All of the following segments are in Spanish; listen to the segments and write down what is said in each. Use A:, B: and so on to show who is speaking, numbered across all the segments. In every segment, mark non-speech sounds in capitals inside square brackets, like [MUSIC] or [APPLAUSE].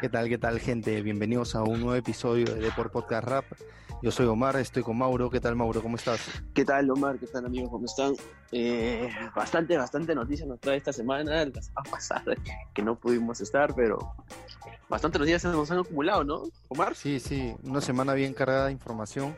A: ¿Qué tal, qué tal, gente? Bienvenidos a un nuevo episodio de Deport Podcast Rap. Yo soy Omar, estoy con Mauro. ¿Qué tal, Mauro? ¿Cómo estás?
B: ¿Qué tal, Omar? ¿Qué tal, amigos? ¿Cómo están? Eh, bastante, bastante noticias nos trae esta semana, la semana pasada, que no pudimos estar, pero bastante noticias nos han acumulado, ¿no, Omar?
A: Sí, sí, una semana bien cargada de información.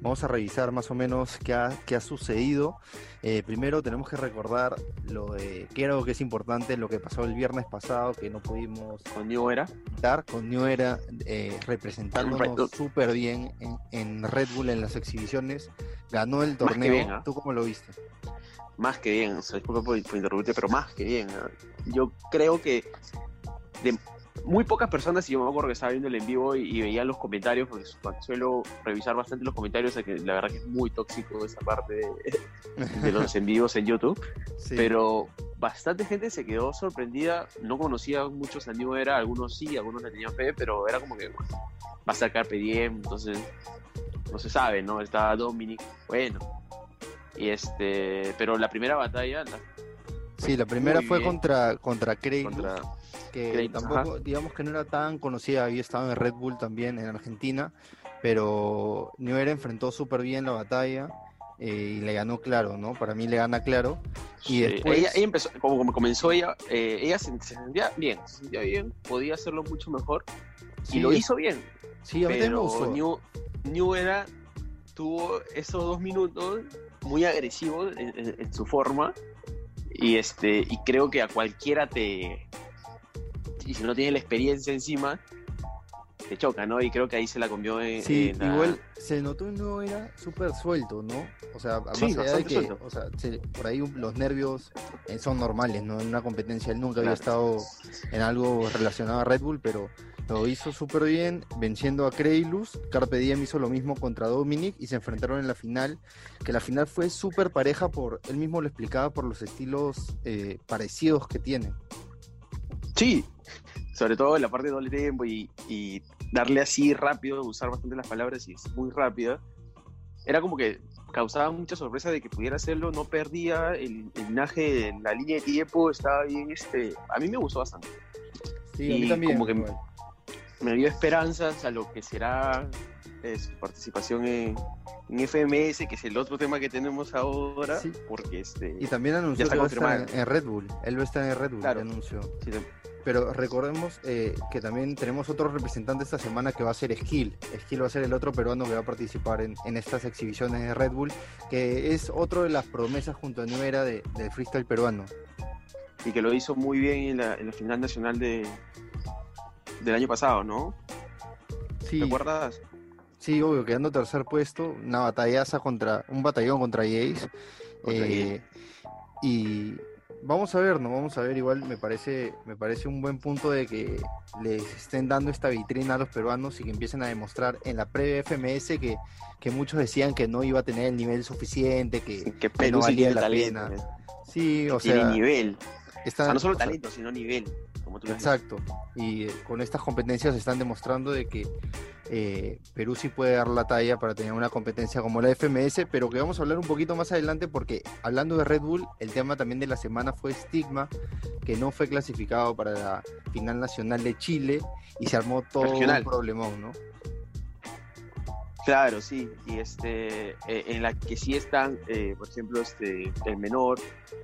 A: Vamos a revisar más o menos qué ha, qué ha sucedido. Eh, primero tenemos que recordar lo de algo que es importante, lo que pasó el viernes pasado, que no pudimos
B: Con Diego Era.
A: estar con New Era eh, representándonos súper bien en, en Red Bull en las exhibiciones. Ganó el torneo.
B: bien.
A: ¿Tú cómo lo viste?
B: Más que bien, o sea, disculpa por, por interrumpirte, pero más que bien. Yo creo que de muy pocas personas, y yo me acuerdo que estaba viendo el en vivo y, y veía los comentarios, porque su- suelo revisar bastante los comentarios, o sea, que la verdad que es muy tóxico esa parte de, [LAUGHS] de los en vivos en YouTube.
A: Sí.
B: pero bastante gente se quedó sorprendida. No conocía muchos a New Era, algunos sí, algunos le tenían fe, pero era como que bueno, va a sacar Diem, entonces no se sabe, ¿no? Está Dominic, bueno. Y este, pero la primera batalla la-
A: Sí, la primera fue
B: bien.
A: contra, contra
B: contra
A: que tampoco, digamos que no era tan conocida, había estado en Red Bull también en Argentina, pero New Era enfrentó súper bien la batalla eh, y le ganó claro, ¿no? Para mí le gana claro. Y
B: Sí,
A: después-
B: ella, ella empezó, como, comenzó ella, eh, ella se, se sentía bien, se sentía bien, podía hacerlo mucho mejor
A: Sí,
B: y lo hizo bien.
A: Sí, a me
B: pero
A: gustó.
B: New, New Era tuvo esos dos minutos muy agresivos en, en- en su forma y este y creo que a cualquiera te y si no tiene la experiencia encima te choca no y creo que ahí se la comió en,
A: Sí,
B: en la-
A: igual se notó no era súper suelto, ¿no? O sea, más
B: Sí,
A: allá de que,
B: suelto.
A: o sea, se- por ahí los nervios eh, son normales, ¿no? En una competencia él nunca había estado en algo relacionado a Red Bull, pero lo hizo súper bien, venciendo a Kreilus. Carpe Diem hizo lo mismo contra Dominic y se enfrentaron en la final, que la final fue súper pareja por, él mismo lo explicaba, por los estilos eh, parecidos que tienen.
B: Sí sobre todo en la parte de doble tiempo y, y darle así rápido usar bastante las palabras y es muy rápida era como que causaba mucha sorpresa de que pudiera hacerlo no perdía el, el linaje la línea de tiempo estaba bien este a mí me gustó bastante
A: Sí, a mí
B: Y
A: también.
B: como que-
A: igual.
B: me dio esperanzas a lo que será eh, su participación en, en FMS, que es el otro tema que tenemos ahora,
A: Sí.
B: porque este,
A: Y también anunció
B: está
A: que va a estar en, Red Bull. Él va a estar en Red Bull,
B: Claro.
A: ya anunció.
B: sí,
A: Pero recordemos eh, que también tenemos otro representante esta semana que va a ser Skill. Skill va a ser el otro peruano que va a participar en, en estas exhibiciones de Red Bull, que es otro de las promesas junto a New Era de, del freestyle peruano.
B: y que lo hizo muy bien en la, en la final nacional de, del año pasado, ¿no?
A: Sí,
B: ¿Te acuerdas?
A: Sí, obvio, quedando tercer puesto, una batallaza contra, un batallón contra Jace. Eh, y vamos a ver, ¿no? Vamos a ver, igual me parece, me parece un buen punto de que les estén dando esta vitrina a los peruanos y que empiecen a demostrar en la previa FMS que, que muchos decían que no iba a tener el nivel suficiente, que
B: Que Perú
A: no valía la
B: talento,
A: pena. sí, o
B: tiene
A: sea,
B: nivel.
A: Está-
B: O sea, no solo talento, sino nivel, como tú.
A: Exacto, y eh, con estas competencias están demostrando de que eh, Perú sí puede dar la talla para tener una competencia como la FMS, pero que vamos a hablar un poquito más adelante porque hablando de Red Bull, el tema también de la semana fue Stigma, que no fue clasificado para la final nacional de Chile y se armó todo
B: Regional.
A: un problemón, ¿no?
B: Claro, sí, y este, eh, en la que sí están, eh, por ejemplo, este, el menor,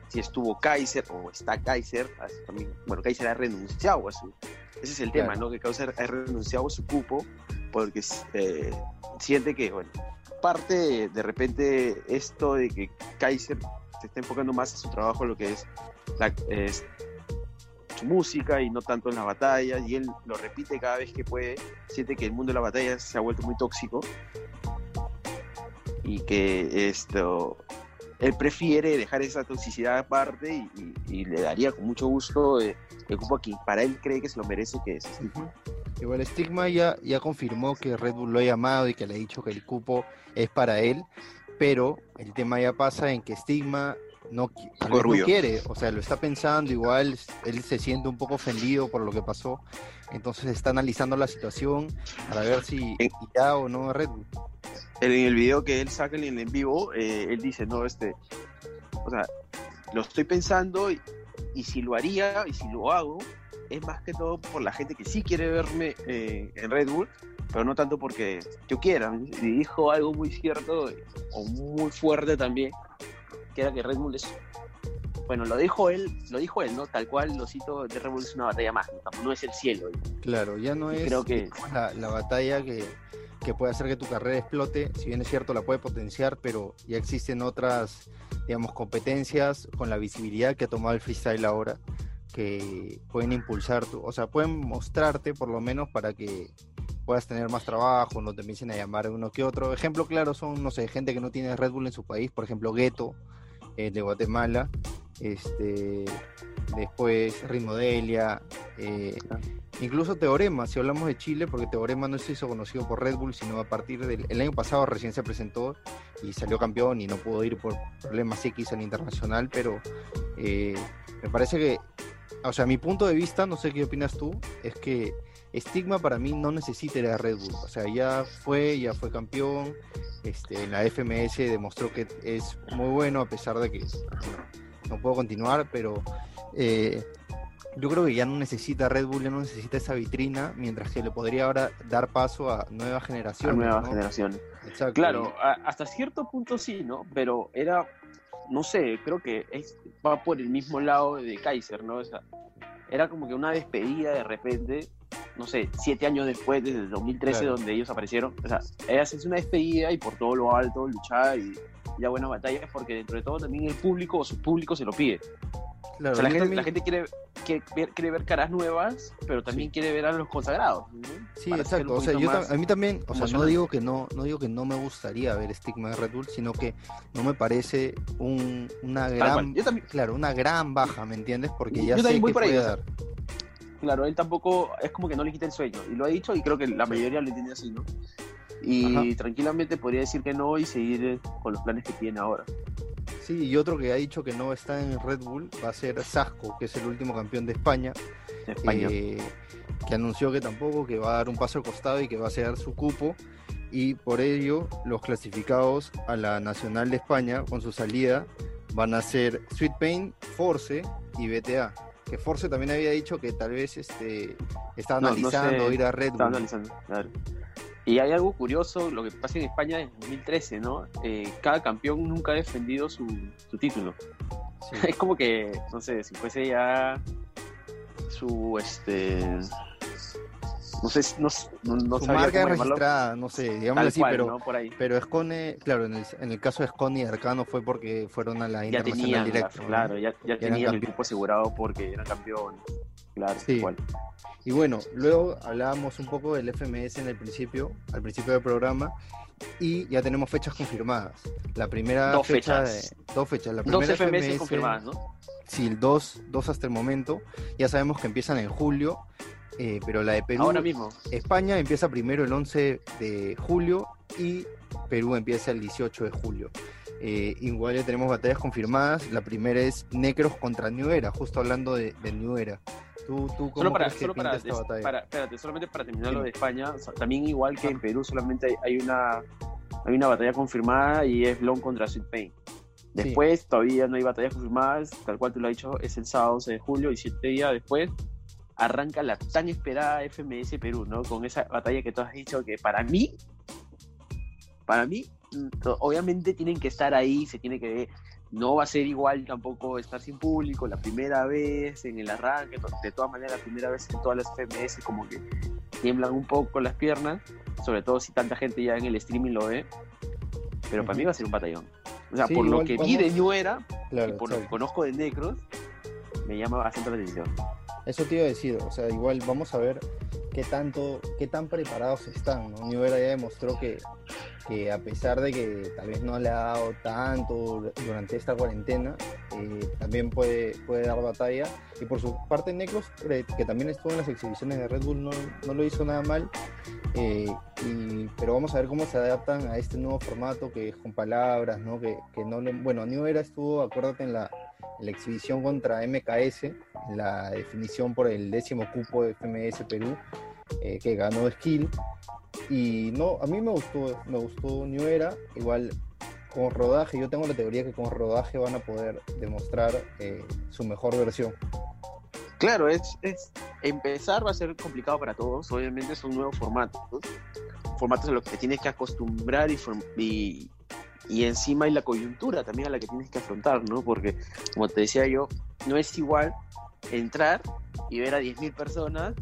B: si estuvo Kaiser o está Kaiser, también, bueno, Kaiser ha renunciado a su, ese es el
A: Claro.
B: tema, ¿no? Que Kaiser ha renunciado a su cupo porque eh, siente que, bueno, parte de, de repente esto de que Kaiser se está enfocando más en su trabajo, lo que es, la, es su música y no tanto en la batalla, y él lo repite cada vez que puede, siente que el mundo de la batalla se ha vuelto muy tóxico y que esto él prefiere dejar esa toxicidad aparte y, y- y le daría con mucho gusto eh, el cupo a quien para él cree que se lo merece que es.
A: Igual Stigma ya, ya confirmó que Red Bull lo ha llamado y que le ha dicho que el cupo es para él, pero el tema ya pasa en que Stigma no, no quiere, o sea, lo está pensando, igual él se siente un poco ofendido por lo que pasó, entonces está analizando la situación para ver si ya o no Red Bull.
B: En el video que él saca en el vivo, eh, él dice, no, este, o sea, lo estoy pensando y, si lo haría y si lo hago, es más que todo por la gente que sí quiere verme eh, en Red Bull, pero no tanto porque yo quiera. Y dijo algo muy cierto o muy fuerte también, que era que Red Bull es bueno, lo dijo él, lo dijo él, ¿no? Tal cual lo cito de Red Bull es una batalla más, no, es el cielo.
A: Claro, ya no es
B: creo que...
A: la, la batalla que, que puede hacer que tu carrera explote, si bien es cierto la puede potenciar, pero ya existen otras, digamos, competencias con la visibilidad que ha tomado el freestyle ahora, que pueden impulsar, tu, o sea, pueden mostrarte por lo menos para que puedas tener más trabajo, no te empiecen a llamar uno que otro. Ejemplo claro son, no sé, gente que no tiene Red Bull en su país, por ejemplo, Gueto, eh, de Guatemala, este, después Ritmodelia, eh, incluso Teorema, si hablamos de Chile, porque Teorema no se hizo conocido por Red Bull, sino a partir del el año pasado recién se presentó y salió campeón y no pudo ir por problemas X al internacional, pero eh, me parece que, o sea, mi punto de vista, no sé qué opinas tú, es que Stigma para mí no necesita ir a Red Bull, o sea, ya fue, ya fue campeón, este, en la FMS demostró que es muy bueno a pesar de que no puedo continuar, pero eh, yo creo que ya no necesita Red Bull, ya no necesita esa vitrina, mientras que le podría ahora dar paso a nuevas generaciones.
B: A nuevas generaciones. Claro, hasta cierto punto sí, ¿no? Pero era, no sé, creo que es, va por el mismo lado de Kaiser, ¿no? O sea, era como que una despedida de repente, no sé, siete años después, desde el 2013, donde ellos aparecieron. O sea, es una despedida y por todo lo alto, luchar y ya buena batalla, porque dentro de todo también el público o su público se lo pide. Claro, la, gente, quiere, quiere, ver, caras nuevas, pero también quiere ver a los consagrados.
A: Sí, exacto. O sea, yo a mí también, o sea, no digo que no, no digo que no me gustaría ver Stigma de Red Bull, sino que no me parece un, una gran, claro, una gran baja, ¿me entiendes? Porque ya sé que puede dar.
B: Claro, él tampoco es como que no le quita el sueño y lo ha dicho y creo que la mayoría lo entiende así, ¿no? Y tranquilamente podría decir que no y seguir con los planes que tiene ahora.
A: Sí, y otro que ha dicho que no está en Red Bull va a ser Sasco, que es el último campeón de España. Eh, que anunció que tampoco, que va a dar un paso al costado y que va a ser su cupo. Y por ello, los clasificados a la Nacional de España con su salida van a ser Sweet Pain, Force y BTA. Que Force también había dicho que tal vez este, estaba analizando ir a Red Bull.
B: analizando, claro. Y hay algo curioso, lo que pasa en España en 2013, ¿no? Eh, cada campeón nunca ha defendido su, título. [LAUGHS] Es como que, no sé, si fuese ya su, este, no sé, no, no, no
A: su marca registrada, no sé, digamos así, pero, pero Scone, claro, en el, en el caso de Scone y Arcano fue porque fueron a la internacional directa.
B: Claro, ya, ya tenían el grupo asegurado porque eran campeones, claro, sí. igual.
A: Y bueno, luego hablábamos un poco del FMS en el principio, al principio del programa, y ya tenemos fechas confirmadas. La primera
B: dos
A: fecha
B: fechas.
A: De, dos fechas. La primera
B: dos FMS, confirmadas, ¿no?
A: Sí, dos, dos hasta el momento. Ya sabemos que empiezan en julio, eh, pero la de Perú.
B: Ahora mismo.
A: España empieza primero el 11 de julio y Perú empieza el 18 de julio. Eh, igual ya tenemos batallas confirmadas. La primera es Necros contra New Era, justo hablando de, de New Era. ¿Tú, tú
B: solo para, solo para, espérate, solamente para terminar lo de España, también igual que en Perú solamente hay, una hay una batalla confirmada y es Long contra Sweet Pain. Después todavía no hay batallas confirmadas, tal cual tú lo has dicho, es el sábado 11 de julio y siete días después arranca la tan esperada FMS Perú, ¿no? Con esa batalla que tú has dicho que para mí, para mí, mm, obviamente tienen que estar ahí, se tiene que no va a ser igual tampoco estar sin público la primera vez en el arranque, de todas maneras la primera vez en todas las FMS como que tiemblan un poco las piernas, sobre todo si tanta gente ya en el streaming lo ve, pero para mí va a ser un batallón. O sea, por lo que vi de New Era y por lo que conozco de Necros, me llama bastante la atención.
A: Eso te iba a decir, o sea, igual vamos a ver qué tanto, qué tan preparados están, ¿no? Ya demostró que que a pesar de que tal vez no le ha dado tanto durante esta cuarentena, eh, también puede, puede dar batalla. Y por su parte, Necros, que también estuvo en las exhibiciones de Red Bull, no, no lo hizo nada mal. Eh, pero vamos a ver cómo se adaptan a este nuevo formato que es con palabras, ¿no? Que, que no le, bueno, New Era estuvo, acuérdate, en la, en la exhibición contra MKS, en la definición por el décimo cupo de FMS Perú, eh, que ganó Skill. Y no, a mí me gustó, me gustó New Era, igual con rodaje, yo tengo la teoría que con rodaje van a poder demostrar eh, su mejor versión.
B: Claro, es, es, empezar va a ser complicado para todos, obviamente son nuevos formatos, formatos a los que te tienes que acostumbrar y, y, y encima hay la coyuntura también a la que tienes que afrontar, ¿no? Porque, como te decía yo, no es igual entrar y ver a 10.000 personas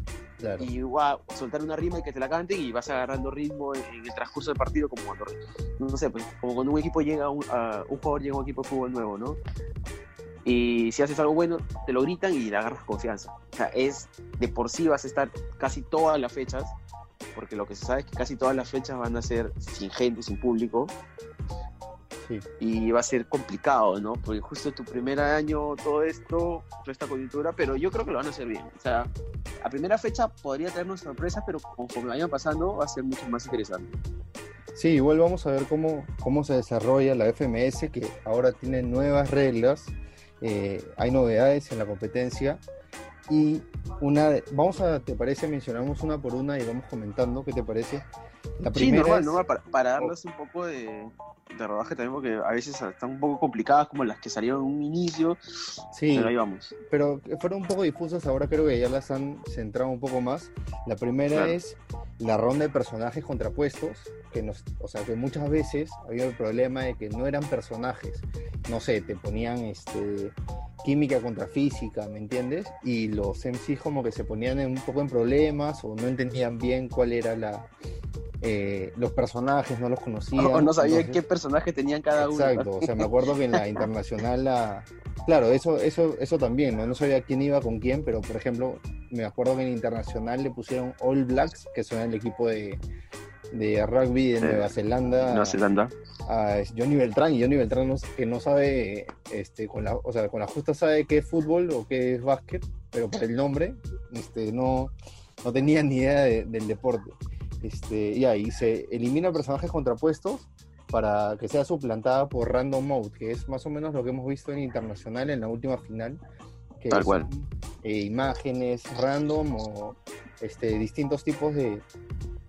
B: y wow, soltar una rima y que te la canten y vas agarrando ritmo en, el transcurso del partido como cuando, no sé, pues, como cuando un equipo llega a un, jugador llega a un equipo de fútbol nuevo, ¿no? Y si haces algo bueno, te lo gritan y le agarras confianza. O sea, es de por sí vas a estar casi todas las fechas, porque lo que se sabe es que casi todas las fechas van a ser sin gente, sin público. Y va a ser complicado, ¿no? Porque justo tu primer año, todo esto, toda esta coyuntura, pero yo creo que lo van a hacer bien. O sea, a primera fecha podría traernos sorpresas, pero conforme vayan pasando va a ser mucho más interesante.
A: Sí, igual vamos a ver cómo, cómo se desarrolla la FMS, que ahora tiene nuevas reglas, eh, hay novedades en la competencia y una, vamos a, ¿te parece? Mencionamos una por una y vamos comentando, ¿qué te parece?
B: La primera sí, normal, para, darles un poco de, rodaje también, porque a veces están un poco complicadas, como las que salieron en un inicio.
A: Sí, pero ahí vamos. Pero fueron un poco difusas, ahora creo que ya las han centrado un poco más. La primera es la ronda de personajes contrapuestos, que nos, o sea, que muchas veces había el problema de que no eran personajes. No sé, te ponían este química contra física, ¿me entiendes? Y los MCs como que se ponían un poco en problemas o no entendían bien cuál era la, eh, los personajes, no los conocían.
B: O no sabía qué personaje tenían cada
A: uno. Exacto, o sea, me acuerdo que en la [LAUGHS] internacional, la... claro, eso, eso, eso también, ¿no? no sabía quién iba con quién, pero por ejemplo, me acuerdo que en internacional le pusieron All Blacks, que son el equipo de, de rugby de Nueva Zelanda.
B: Nueva Zelanda.
A: A Johnny Beltrán, y Johnny Beltrán que no sabe, este, con la, o sea, con la justa sabe qué es fútbol o qué es básquet, pero por el nombre, este, no, no tenía ni idea del deporte. Este, y ahí se elimina personajes contrapuestos para que sea suplantada por Random Mode, que es más o menos lo que hemos visto en Internacional en la última final. Que
B: Tal cual.
A: Eh, imágenes random o este, distintos tipos de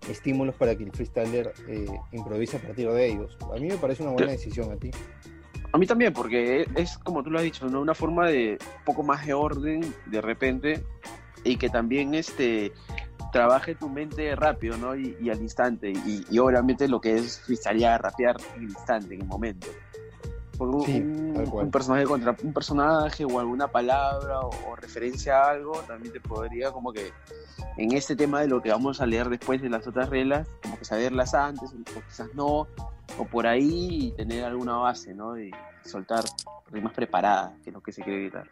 A: estímulos para que el freestyler eh, improvise a partir de ellos. A mí me parece una buena decisión a ti.
B: A mí también, porque es como tú lo has dicho, ¿no? una forma de un poco más de orden de repente y que también este trabaje tu mente rápido, ¿no? Y, al instante. Y, obviamente lo que es freestylear, rapear en el instante, en el momento. Por un, personaje contra un personaje o alguna palabra o, referencia a algo, también te podría como que en este tema de lo que vamos a leer después de las otras reglas, como que saberlas antes o quizás no, o por ahí tener alguna base, ¿no? Y soltar rimas preparadas, que es lo que se quiere evitar.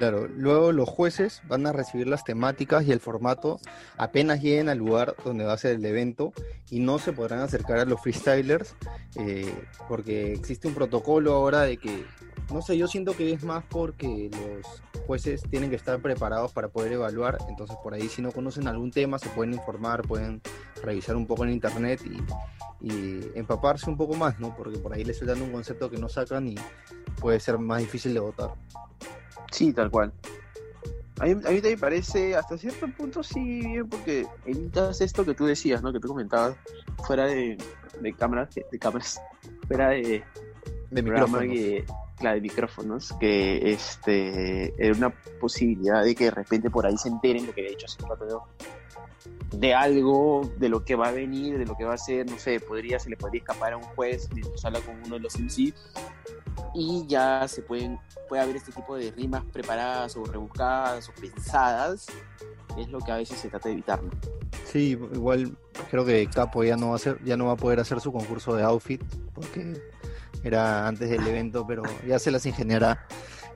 A: Claro, luego los jueces van a recibir las temáticas y el formato apenas lleguen al lugar donde va a ser el evento y no se podrán acercar a los freestylers eh, porque existe un protocolo ahora de que, no sé, yo siento que es más porque los jueces tienen que estar preparados para poder evaluar, entonces por ahí si no conocen algún tema se pueden informar, pueden revisar un poco en internet y, y empaparse un poco más, ¿no? Porque por ahí les sueltan un concepto que no sacan y puede ser más difícil de votar.
B: Sí, tal cual. A mí, a mí me parece, hasta cierto punto sí, bien, porque evitas esto que tú decías, ¿no? Que tú comentabas fuera de, de cámaras, de, cámaras, [LAUGHS] fuera de,
A: de micrófonos.
B: Que, claro, de micrófonos, que este era una posibilidad de que de repente por ahí se enteren, lo que he hecho hace un rato de algo, de lo que va a venir, de lo que va a ser, no sé, podría, se le podría escapar a un juez mientras habla con uno de los MC y ya se pueden, puede haber este tipo de rimas preparadas o rebuscadas o pensadas, es lo que a veces se trata de evitar.
A: Sí, igual creo que Capo ya no va a hacer, ya no va a poder hacer su concurso de outfit, porque era antes del evento, pero ya se las ingeniará.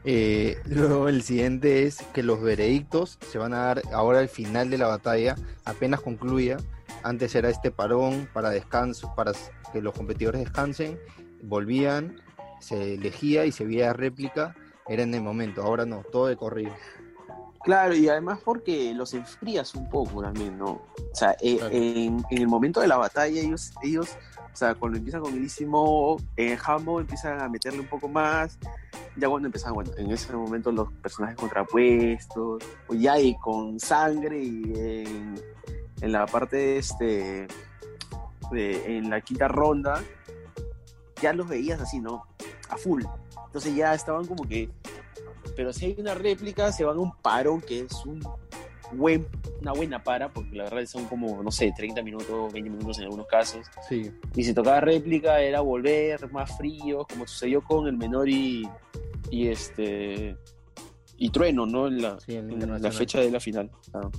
A: Eh, [LAUGHS] luego el siguiente es que los veredictos se van a dar ahora al final de la batalla, apenas concluya, antes era este parón para descanso, para que los competidores descansen, volvían, se elegía y se veía réplica, era en el momento, ahora no, todo de corrido.
B: Claro, y además porque los enfrías un poco también, ¿no? O sea, eh, en, el momento de la batalla ellos, ellos o sea, cuando empiezan con el en Hambo empiezan a meterle un poco más, ya cuando empiezan, bueno, en ese momento los personajes contrapuestos, o ya y con sangre y en, en la parte este, de, en la quinta ronda, ya los veías así, ¿no? A full. Entonces ya estaban como que pero si hay una réplica, se van a un parón que es un buen, una buena para, porque la verdad son como, no sé, 30 minutos, 20 minutos en algunos casos.
A: Sí.
B: Y si tocaba réplica era volver más frío, como sucedió con el menor y, y este y Trueno, ¿no? En la, la fecha de la final. Ah.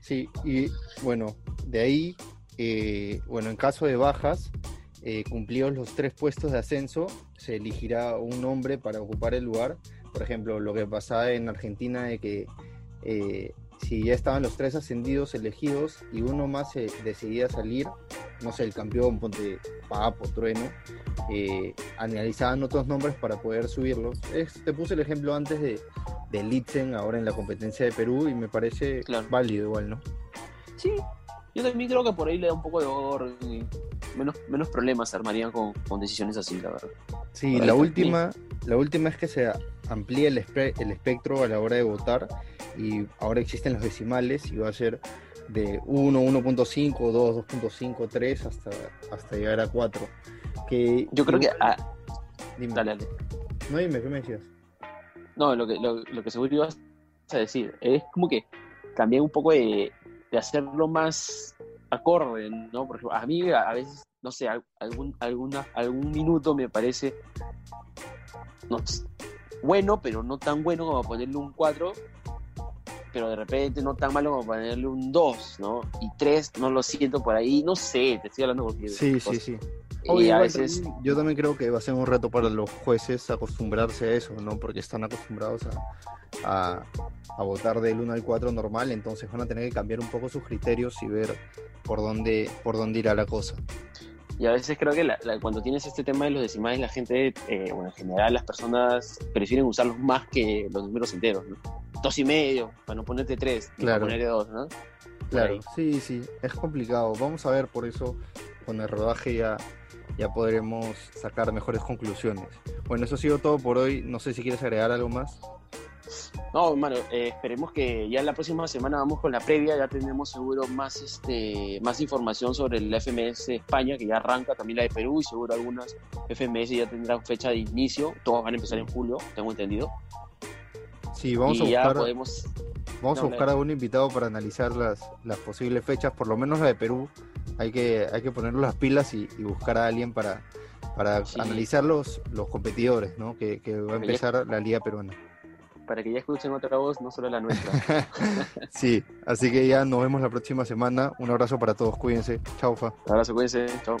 A: Sí, y bueno, de ahí, eh, bueno, en caso de bajas, eh, cumplidos los tres puestos de ascenso, se elegirá un hombre para ocupar el lugar por ejemplo, lo que pasaba en Argentina de que eh, si ya estaban los tres ascendidos elegidos y uno más se decidía salir, no sé, el campeón, ponte Papo, Trueno, eh, analizaban otros nombres para poder subirlos. te puse el ejemplo antes de, de Litzen, ahora en la competencia de Perú, y me parece válido igual, ¿no?
B: Sí, yo también creo que por ahí le da un poco de orden y menos, menos problemas se armarían con, con decisiones así, la verdad.
A: Sí, la última, la última es que se amplía el, el espectro a la hora de votar y ahora existen los decimales y va a ser de 1, 1.5, 2, 2.5, 3 hasta, hasta llegar a 4. Que
B: yo creo que... Ah,
A: dime. Dale, dale. No dime, ¿qué me decías?
B: No, lo que, lo, lo que seguro ibas a decir es como que también un poco de, de hacerlo más acorde, ¿no? Porque a mí a, veces, no sé, algún, alguna, algún minuto me parece no, bueno, pero no tan bueno como ponerle un 4, pero de repente no tan malo como ponerle un 2, ¿no? Y 3 no lo siento por ahí, no sé, te estoy hablando porque...
A: Sí, sí, sí. Y a veces... Yo también creo que va a ser un reto para los jueces acostumbrarse a eso, ¿no? Porque están acostumbrados a, a, votar del 1 al 4 normal, entonces van a tener que cambiar un poco sus criterios y ver por dónde, por dónde irá la cosa.
B: Y a veces creo que cuando tienes este tema de los decimales, la gente, eh, bueno, en general las personas prefieren usarlos más que los números enteros, ¿no? Dos y medio, para no ponerte tres, claro. para ponerle dos, ¿no?
A: Claro, sí, sí, es complicado. Vamos a ver, por eso con el rodaje ya, ya podremos sacar mejores conclusiones. Bueno, eso ha sido todo por hoy. No sé si quieres agregar algo más.
B: No, hermano, eh, esperemos que ya la próxima semana vamos con la previa, ya tenemos seguro más este más información sobre el FMS España, que ya arranca, también la de Perú y seguro algunas FMS ya tendrán fecha de inicio, todos van a empezar en julio, tengo entendido.
A: Sí, vamos a buscar, podemos... vamos a buscar a un invitado para analizar las, las posibles fechas, por lo menos la de Perú, hay que, hay que poner las pilas y, buscar a alguien para, para analizar los, los competidores, ¿no? que, que va a empezar la Liga Peruana
B: para que ya escuchen otra voz, no solo la nuestra. [LAUGHS]
A: sí, así que ya nos vemos la próxima semana. Un abrazo para todos, cuídense. Chao, Fa.
B: Un abrazo, cuídense. Chao.